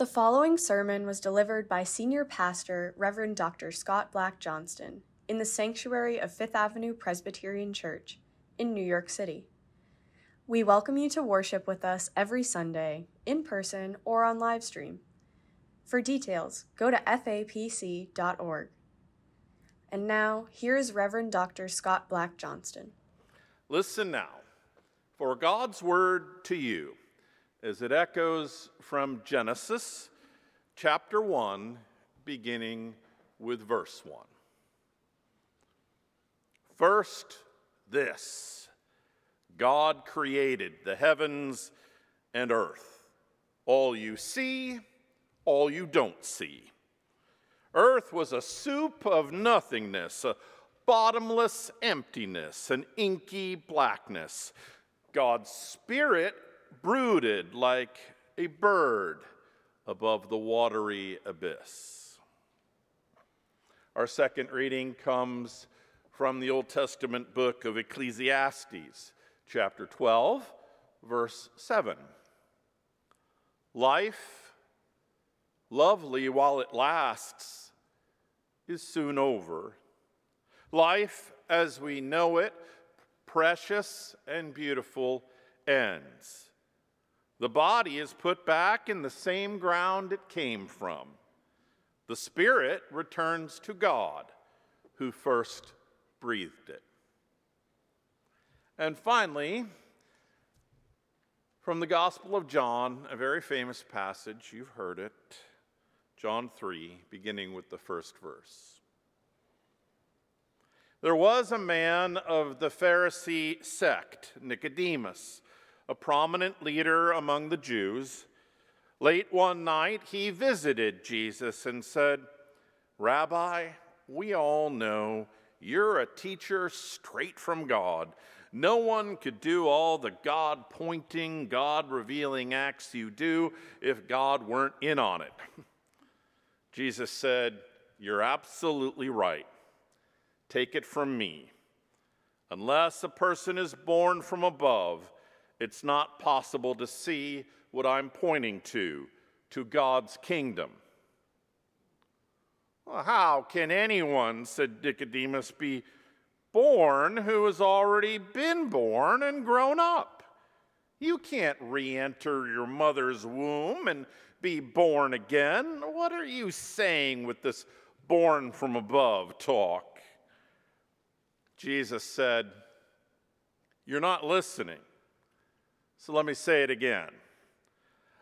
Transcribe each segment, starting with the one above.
The following sermon was delivered by Senior Pastor Reverend Dr. Scott Black Johnston in the sanctuary of Fifth Avenue Presbyterian Church in New York City. We welcome you to worship with us every Sunday, in person or on live stream. For details, go to fapc.org. And now, here is Reverend Dr. Scott Black Johnston. Listen now for God's word to you as it echoes from Genesis chapter 1, beginning with verse 1. First, this God created the heavens and earth, all you see, all you don't see. Earth was a soup of nothingness, a bottomless emptiness, an inky blackness. God's Spirit brooded like a bird above the watery abyss. Our second reading comes from the Old Testament book of Ecclesiastes, chapter 12, verse 7. Life, lovely while it lasts, is soon over. Life as we know it, precious and beautiful, ends. The body is put back in the same ground it came from. The spirit returns to God, who first breathed it. And finally, from the Gospel of John, a very famous passage, you've heard it, John 3, beginning with the first verse. There was a man of the Pharisee sect, Nicodemus a prominent leader among the Jews, late one night he visited Jesus and said, Rabbi, we all know you're a teacher straight from God. No one could do all the God pointing, God revealing acts you do if God weren't in on it. Jesus said, You're absolutely right. Take it from me. Unless a person is born from above, it's not possible to see what I'm pointing to, to God's kingdom. Well, how can anyone, said Nicodemus, be born who has already been born and grown up? You can't re enter your mother's womb and be born again. What are you saying with this born from above talk? Jesus said, You're not listening. So let me say it again.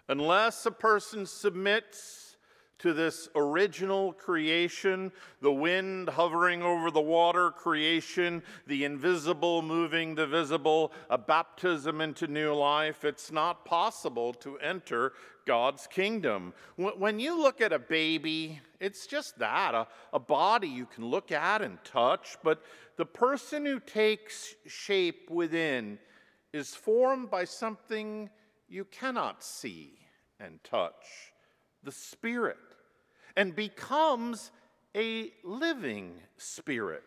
Unless a person submits to this original creation, the wind hovering over the water creation, the invisible moving the visible, a baptism into new life, it's not possible to enter God's kingdom. When you look at a baby, it's just that a, a body you can look at and touch, but the person who takes shape within is formed by something you cannot see and touch, the Spirit, and becomes a living Spirit.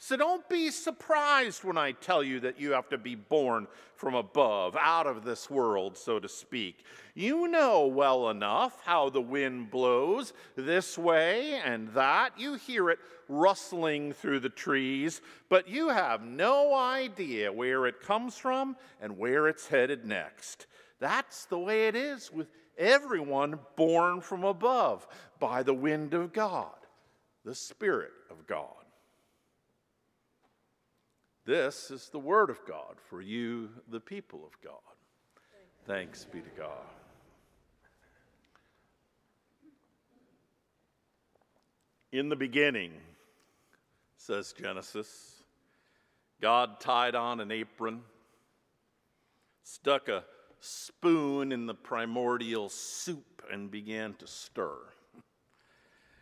So don't be surprised when I tell you that you have to be born from above, out of this world, so to speak. You know well enough how the wind blows this way and that. You hear it rustling through the trees, but you have no idea where it comes from and where it's headed next. That's the way it is with everyone born from above by the wind of God, the Spirit of God. This is the word of God for you, the people of God. Thanks be to God. In the beginning, says Genesis, God tied on an apron, stuck a spoon in the primordial soup, and began to stir.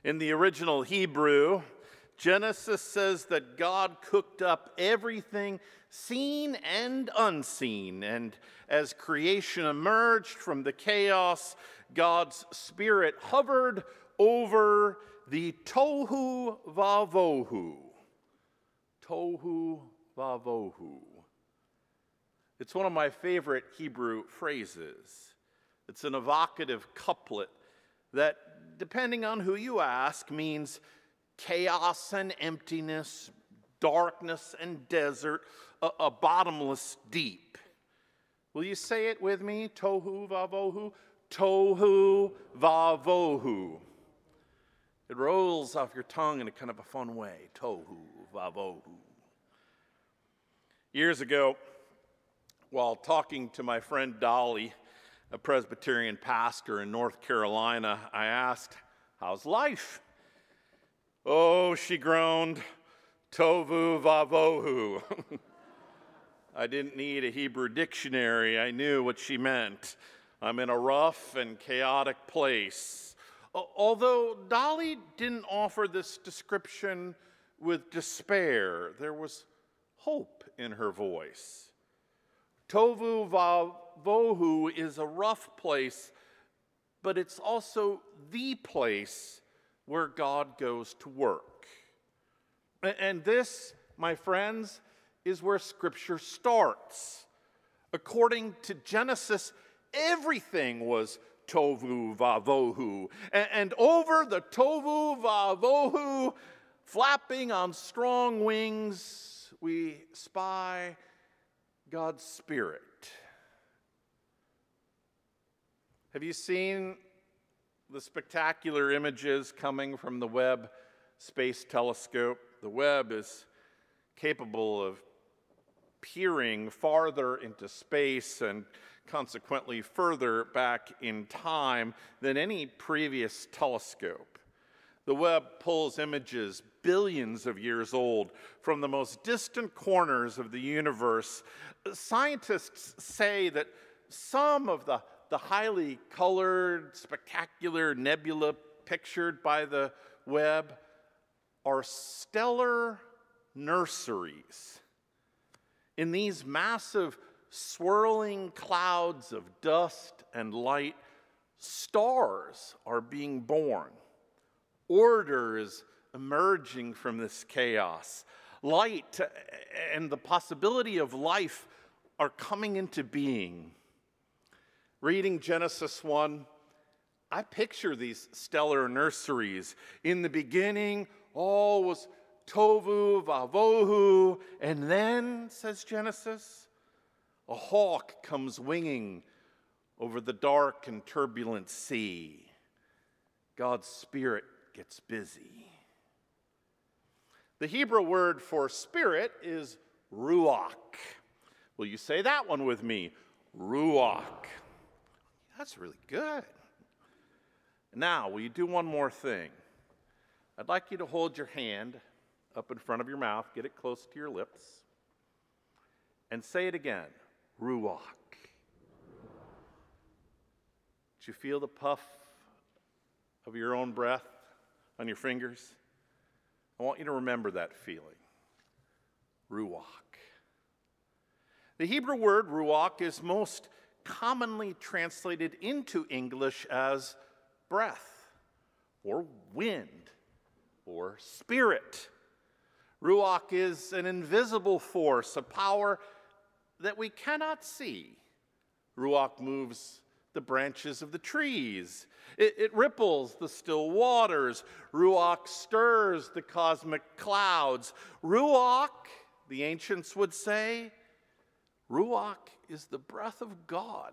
In the original Hebrew, Genesis says that God cooked up everything seen and unseen. And as creation emerged from the chaos, God's Spirit hovered over the tohu vavohu. Tohu vavohu. It's one of my favorite Hebrew phrases. It's an evocative couplet that, depending on who you ask, means chaos and emptiness, darkness and desert, a, a bottomless deep. Will you say it with me? Tohu vavohu? Tohu vavohu. It rolls off your tongue in a kind of a fun way. Tohu vavohu. Years ago, while talking to my friend Dolly, a Presbyterian pastor in North Carolina, I asked, How's life? Oh, she groaned, Tohu vavohu. I didn't need a Hebrew dictionary. I knew what she meant. I'm in a rough and chaotic place. Although Dolly didn't offer this description with despair, there was hope in her voice. Tohu vavohu is a rough place, but it's also the place where God goes to work. And this, my friends, is where Scripture starts. According to Genesis, everything was tohu vavohu. And, over the tohu vavohu, flapping on strong wings, we spy God's Spirit. Have you seen the spectacular images coming from the Webb Space Telescope. The Webb is capable of peering farther into space and consequently further back in time than any previous telescope. The Webb pulls images billions of years old from the most distant corners of the universe. Scientists say that some of the the highly colored, spectacular nebula pictured by the Webb are stellar nurseries. In these massive swirling clouds of dust and light, stars are being born. Order is emerging from this chaos. Light and the possibility of life are coming into being reading Genesis 1, I picture these stellar nurseries. In the beginning, all was tohu vavohu, and then, says Genesis, a hawk comes winging over the dark and turbulent sea. God's Spirit gets busy. The Hebrew word for spirit is ruach. Will you say that one with me? Ruach. That's really good. Now, will you do one more thing? I'd like you to hold your hand up in front of your mouth, get it close to your lips, and say it again Ruach. Did you feel the puff of your own breath on your fingers? I want you to remember that feeling. Ruach. The Hebrew word ruach is most commonly translated into English as breath or wind or spirit. Ruach is an invisible force, a power that we cannot see. Ruach moves the branches of the trees. It, it, ripples the still waters. Ruach stirs the cosmic clouds. Ruach, the ancients would say, Ruach is the breath of God.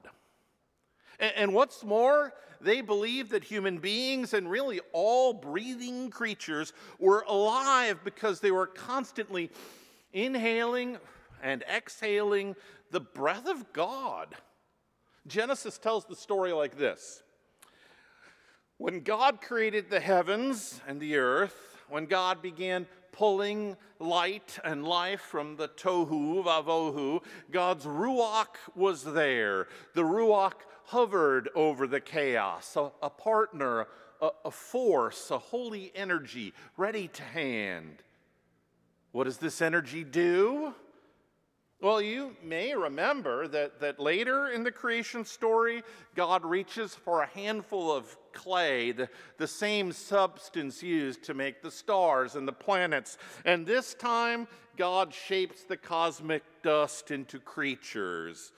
And, and what's more, they believed that human beings and really all breathing creatures were alive because they were constantly inhaling and exhaling the breath of God. Genesis tells the story like this When God created the heavens and the earth, when God began pulling light and life from the tohu vavohu, God's ruach was there. The ruach hovered over the chaos, a, a partner, a, a force, a holy energy ready to hand. What does this energy do? Well, you may remember that, that later in the creation story, God reaches for a handful of clay, the, the same substance used to make the stars and the planets. And this time, God shapes the cosmic dust into creatures.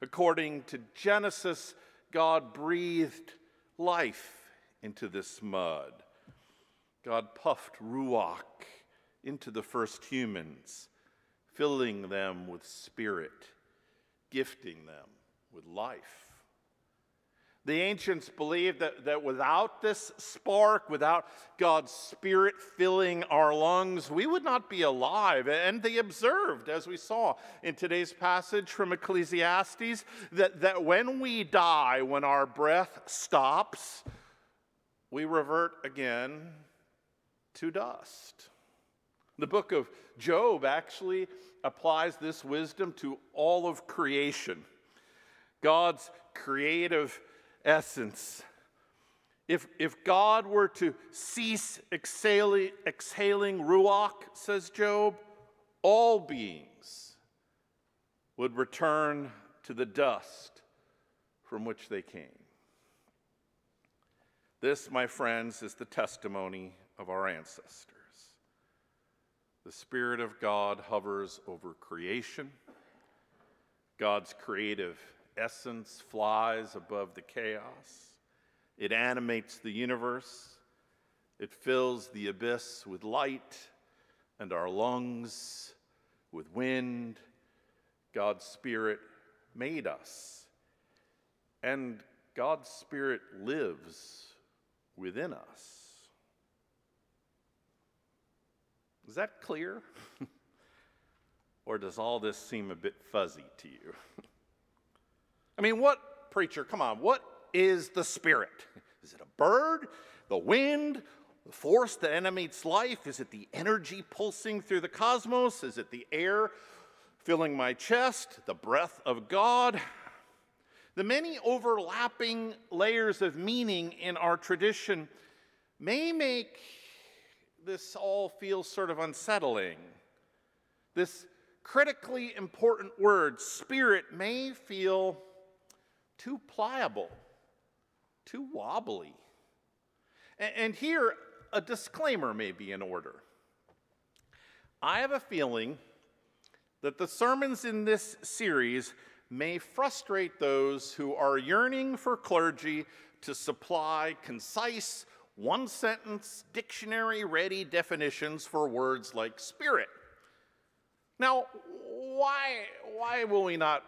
According to Genesis, God breathed life into this mud. God puffed ruach into the first humans, filling them with spirit, gifting them with life. The ancients believed that, that without this spark, without God's Spirit filling our lungs, we would not be alive. And they observed, as we saw in today's passage from Ecclesiastes, that, that when we die, when our breath stops, we revert again to dust. The book of Job actually applies this wisdom to all of creation. God's creative essence. If, if God were to cease exhaling, exhaling Ruach, says Job, all beings would return to the dust from which they came. This, my friends, is the testimony of our ancestors. The Spirit of God hovers over creation. God's creative essence flies above the chaos. It animates the universe. It fills the abyss with light and our lungs with wind. God's Spirit made us. And God's Spirit lives within us. Is that clear? or does all this seem a bit fuzzy to you? I mean, what, preacher, come on, what is the Spirit? Is it a bird, the wind, the force that animates life? Is it the energy pulsing through the cosmos? Is it the air filling my chest, the breath of God? The many overlapping layers of meaning in our tradition may make this all feel sort of unsettling. This critically important word, spirit, may feel too pliable, too wobbly. And here, a disclaimer may be in order. I have a feeling that the sermons in this series may frustrate those who are yearning for clergy to supply concise, one sentence, dictionary ready definitions for words like spirit. Now, why, why will we not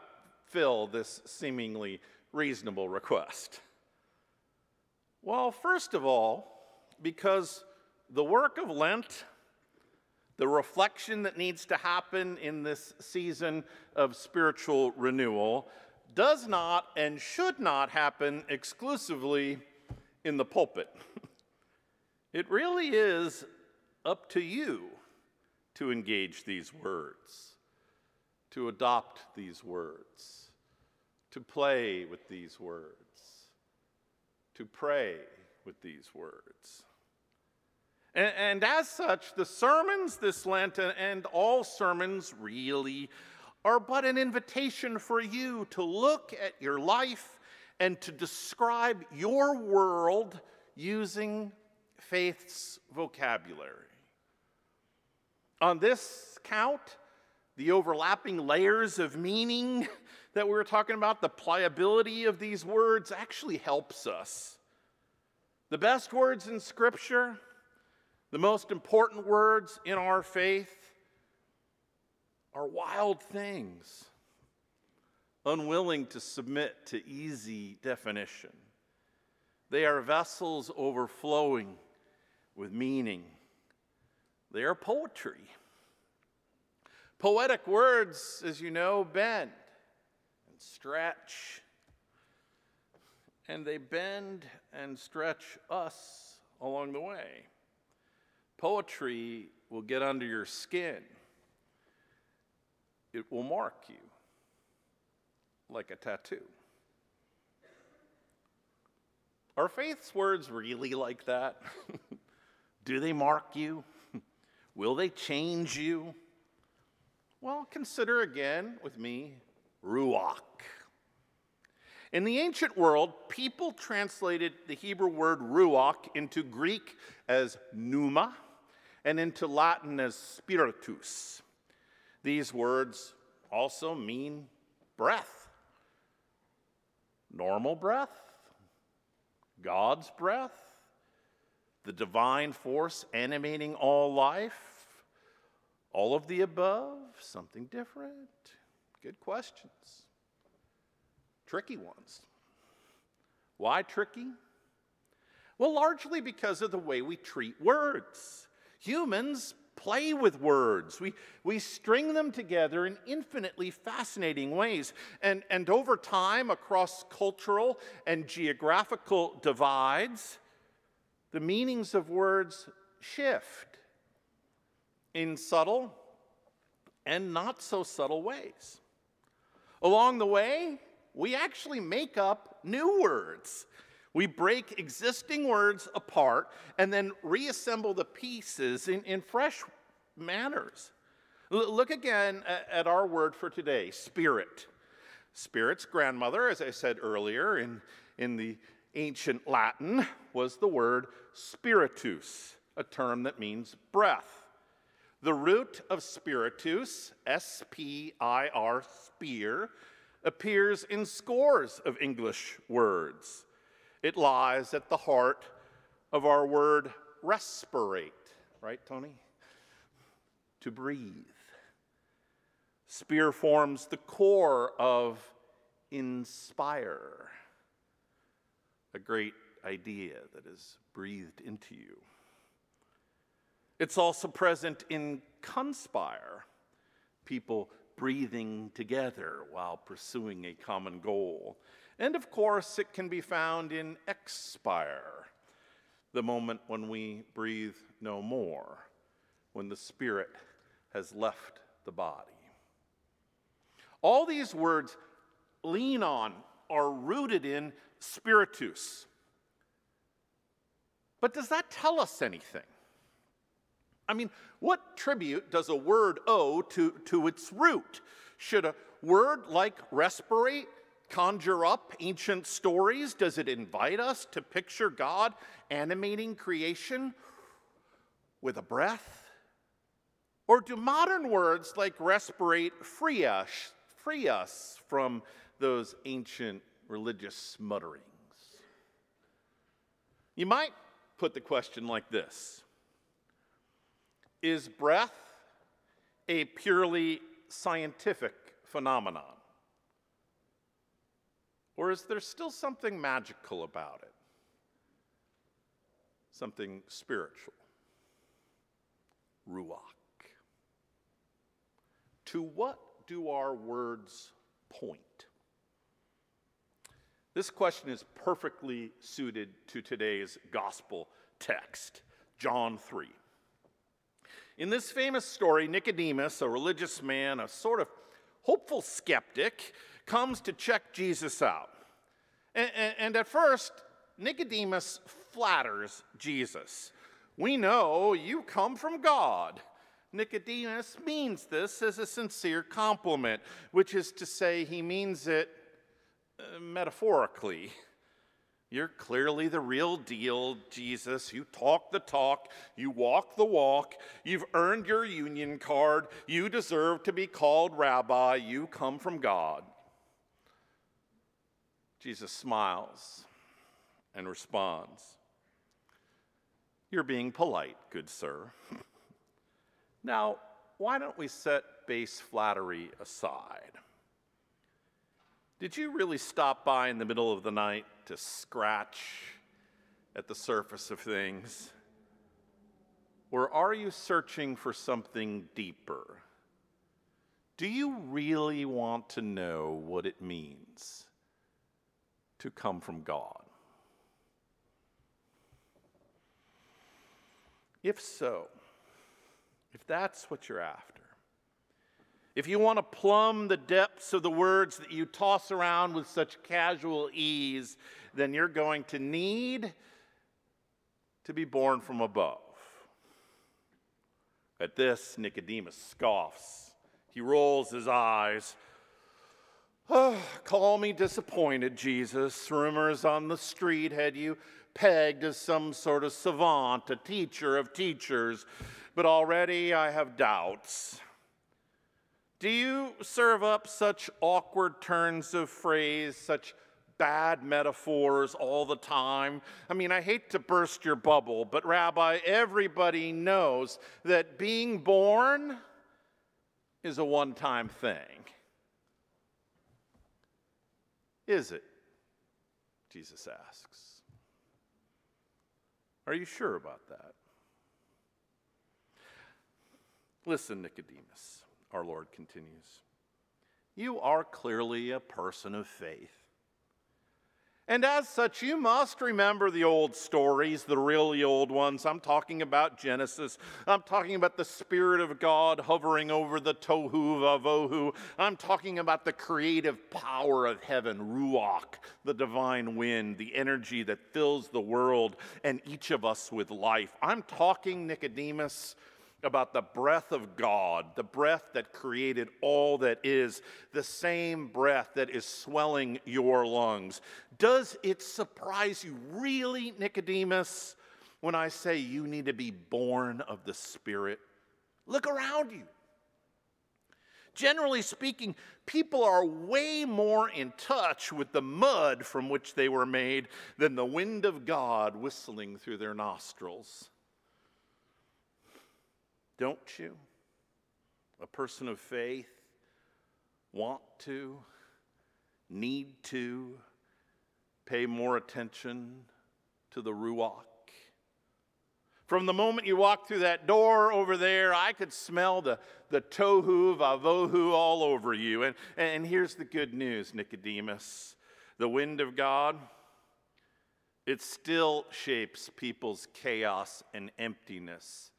fill this seemingly reasonable request? Well, first of all, because the work of Lent, the reflection that needs to happen in this season of spiritual renewal, does not and should not happen exclusively in the pulpit. it really is up to you to engage these words, to adopt these words to play with these words, to pray with these words. And, and, as such, the sermons this Lent and all sermons really are but an invitation for you to look at your life and to describe your world using faith's vocabulary. On this count, the overlapping layers of meaning that we were talking about, the pliability of these words, actually helps us. The best words in Scripture, the most important words in our faith, are wild things, unwilling to submit to easy definition. They are vessels overflowing with meaning. They are poetry. Poetic words, as you know, bend stretch. And they bend and stretch us along the way. Poetry will get under your skin, it will mark you like a tattoo. Are faith's words really like that? Do they mark you? Will they change you? Well, consider again with me ruach. In the ancient world, people translated the Hebrew word ruach into Greek as pneuma and into Latin as spiritus. These words also mean breath. normal breath, God's breath, the divine force animating all life, all of the above, something different? Good questions. Tricky ones. Why tricky? Well, largely because of the way we treat words. Humans play with words. We, we string them together in infinitely fascinating ways. And, and over time, across cultural and geographical divides, the meanings of words shift in subtle and not so subtle ways. Along the way, we actually make up new words. We break existing words apart and then reassemble the pieces in, in fresh manners. L- look again at, at our word for today spirit. Spirit's grandmother, as I said earlier in, in the ancient Latin, was the word spiritus, a term that means breath. The root of spiritus, S P I R, spear, appears in scores of English words. It lies at the heart of our word respirate, right, Tony? To breathe. Spear forms the core of inspire, a great idea that is breathed into you. It's also present in conspire, people breathing together while pursuing a common goal. And of course, it can be found in expire, the moment when we breathe no more, when the spirit has left the body. All these words lean on, are rooted in spiritus. But does that tell us anything? I mean, what tribute does a word owe to, to its root? Should a word like respirate conjure up ancient stories? Does it invite us to picture God animating creation with a breath? Or do modern words like respirate free us, free us from those ancient religious mutterings? You might put the question like this Is breath a purely scientific phenomenon? Or is there still something magical about it? Something spiritual? Ruach. To what do our words point? This question is perfectly suited to today's gospel text, John 3. In this famous story, Nicodemus, a religious man, a sort of hopeful skeptic, comes to check Jesus out. And, and, and at first, Nicodemus flatters Jesus. We know you come from God. Nicodemus means this as a sincere compliment, which is to say, he means it uh, metaphorically. You're clearly the real deal, Jesus. You talk the talk, you walk the walk, you've earned your union card, you deserve to be called rabbi, you come from God. Jesus smiles and responds, You're being polite, good sir. now, why don't we set base flattery aside? Did you really stop by in the middle of the night to scratch at the surface of things? Or are you searching for something deeper? Do you really want to know what it means to come from God? If so, if that's what you're after, if you want to plumb the depths of the words that you toss around with such casual ease, then you're going to need to be born from above. At this, Nicodemus scoffs. He rolls his eyes. Oh, call me disappointed, Jesus. Rumors on the street had you pegged as some sort of savant, a teacher of teachers, but already I have doubts. Do you serve up such awkward turns of phrase, such bad metaphors all the time. I mean, I hate to burst your bubble, but Rabbi, everybody knows that being born is a one time thing. Is it? Jesus asks. Are you sure about that? Listen, Nicodemus, our Lord continues. You are clearly a person of faith. And as such, you must remember the old stories, the really old ones. I'm talking about Genesis. I'm talking about the Spirit of God hovering over the tohu vavohu. I'm talking about the creative power of heaven, ruach, the divine wind, the energy that fills the world and each of us with life. I'm talking, Nicodemus, about the breath of God, the breath that created all that is, the same breath that is swelling your lungs. Does it surprise you, really, Nicodemus, when I say you need to be born of the Spirit? Look around you. Generally speaking, people are way more in touch with the mud from which they were made than the wind of God whistling through their nostrils. Don't you, a person of faith, want to, need to pay more attention to the Ruach? From the moment you walk through that door over there, I could smell the, the tohu vavohu all over you. And, and here's the good news, Nicodemus the wind of God, it still shapes people's chaos and emptiness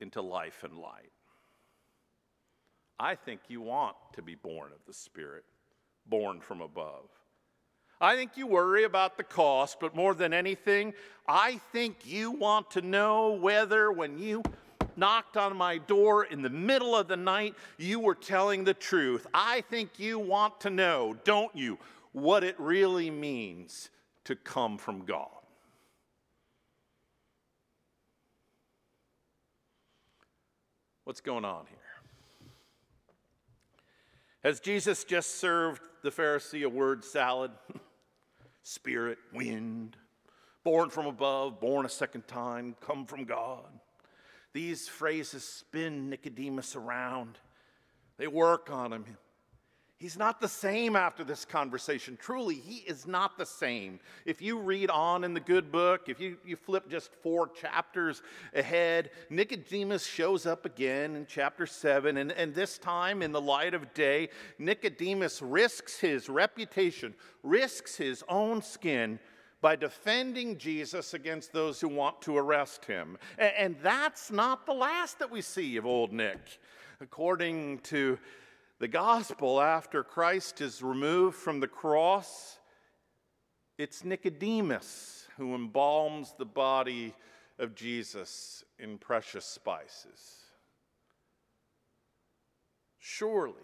into life and light. I think you want to be born of the Spirit, born from above. I think you worry about the cost, but more than anything, I think you want to know whether when you knocked on my door in the middle of the night, you were telling the truth. I think you want to know, don't you, what it really means to come from God. What's going on here? Has Jesus just served the Pharisee a word salad? Spirit, wind, born from above, born a second time, come from God. These phrases spin Nicodemus around. They work on him. He's not the same after this conversation. Truly, he is not the same. If you read on in the good book, if you, you flip just four chapters ahead, Nicodemus shows up again in chapter 7. And, and this time, in the light of day, Nicodemus risks his reputation, risks his own skin by defending Jesus against those who want to arrest him. And, and that's not the last that we see of old Nick. According to the gospel, after Christ is removed from the cross, it's Nicodemus who embalms the body of Jesus in precious spices. Surely,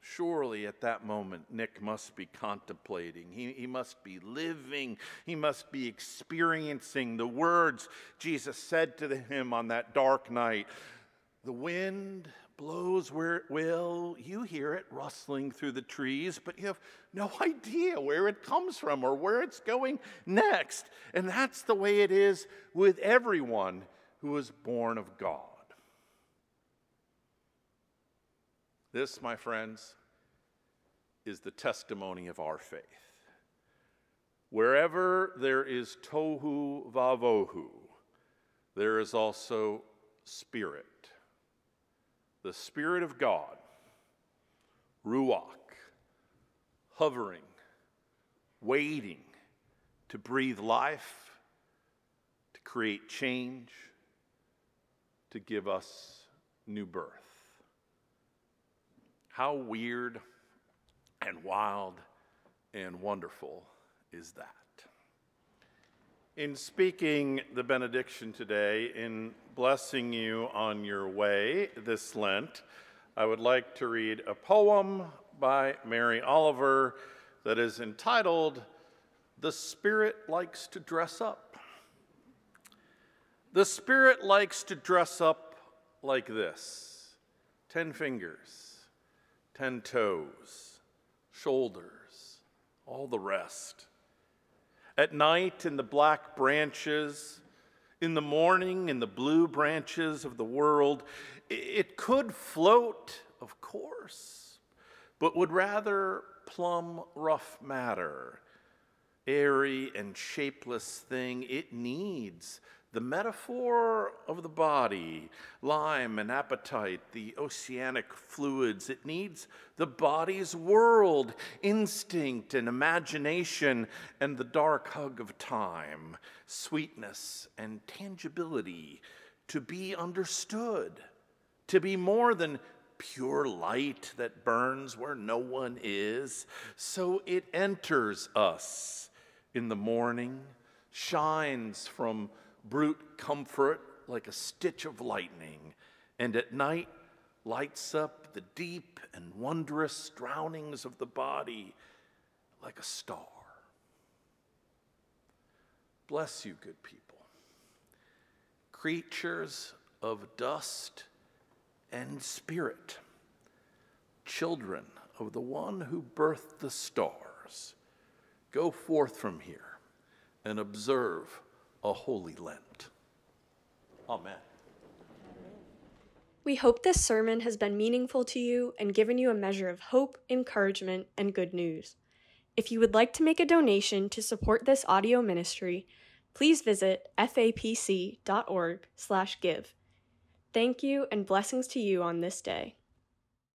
surely at that moment, Nick must be contemplating. He, he must be living. He must be experiencing the words Jesus said to him on that dark night The wind blows where it will. You hear it rustling through the trees, but you have no idea where it comes from or where it's going next. And that's the way it is with everyone who is born of God. This, my friends, is the testimony of our faith. Wherever there is tohu vavohu, there is also spirit the Spirit of God, Ruach, hovering, waiting to breathe life, to create change, to give us new birth. How weird and wild and wonderful is that? In speaking the benediction today, in blessing you on your way this Lent, I would like to read a poem by Mary Oliver that is entitled, The Spirit Likes to Dress Up. The Spirit likes to dress up like this ten fingers, ten toes, shoulders, all the rest. At night, in the black branches, in the morning, in the blue branches of the world, it could float, of course, but would rather plumb rough matter, airy and shapeless thing. It needs the metaphor of the body, lime and appetite, the oceanic fluids, it needs the body's world, instinct and imagination, and the dark hug of time, sweetness and tangibility to be understood, to be more than pure light that burns where no one is. So it enters us in the morning, shines from brute comfort like a stitch of lightning, and at night lights up the deep and wondrous drownings of the body like a star. Bless you, good people, creatures of dust and spirit, children of the one who birthed the stars. Go forth from here and observe a holy Lent. Amen. We hope this sermon has been meaningful to you and given you a measure of hope, encouragement, and good news. If you would like to make a donation to support this audio ministry, please visit fapc.org/give. Thank you and blessings to you on this day.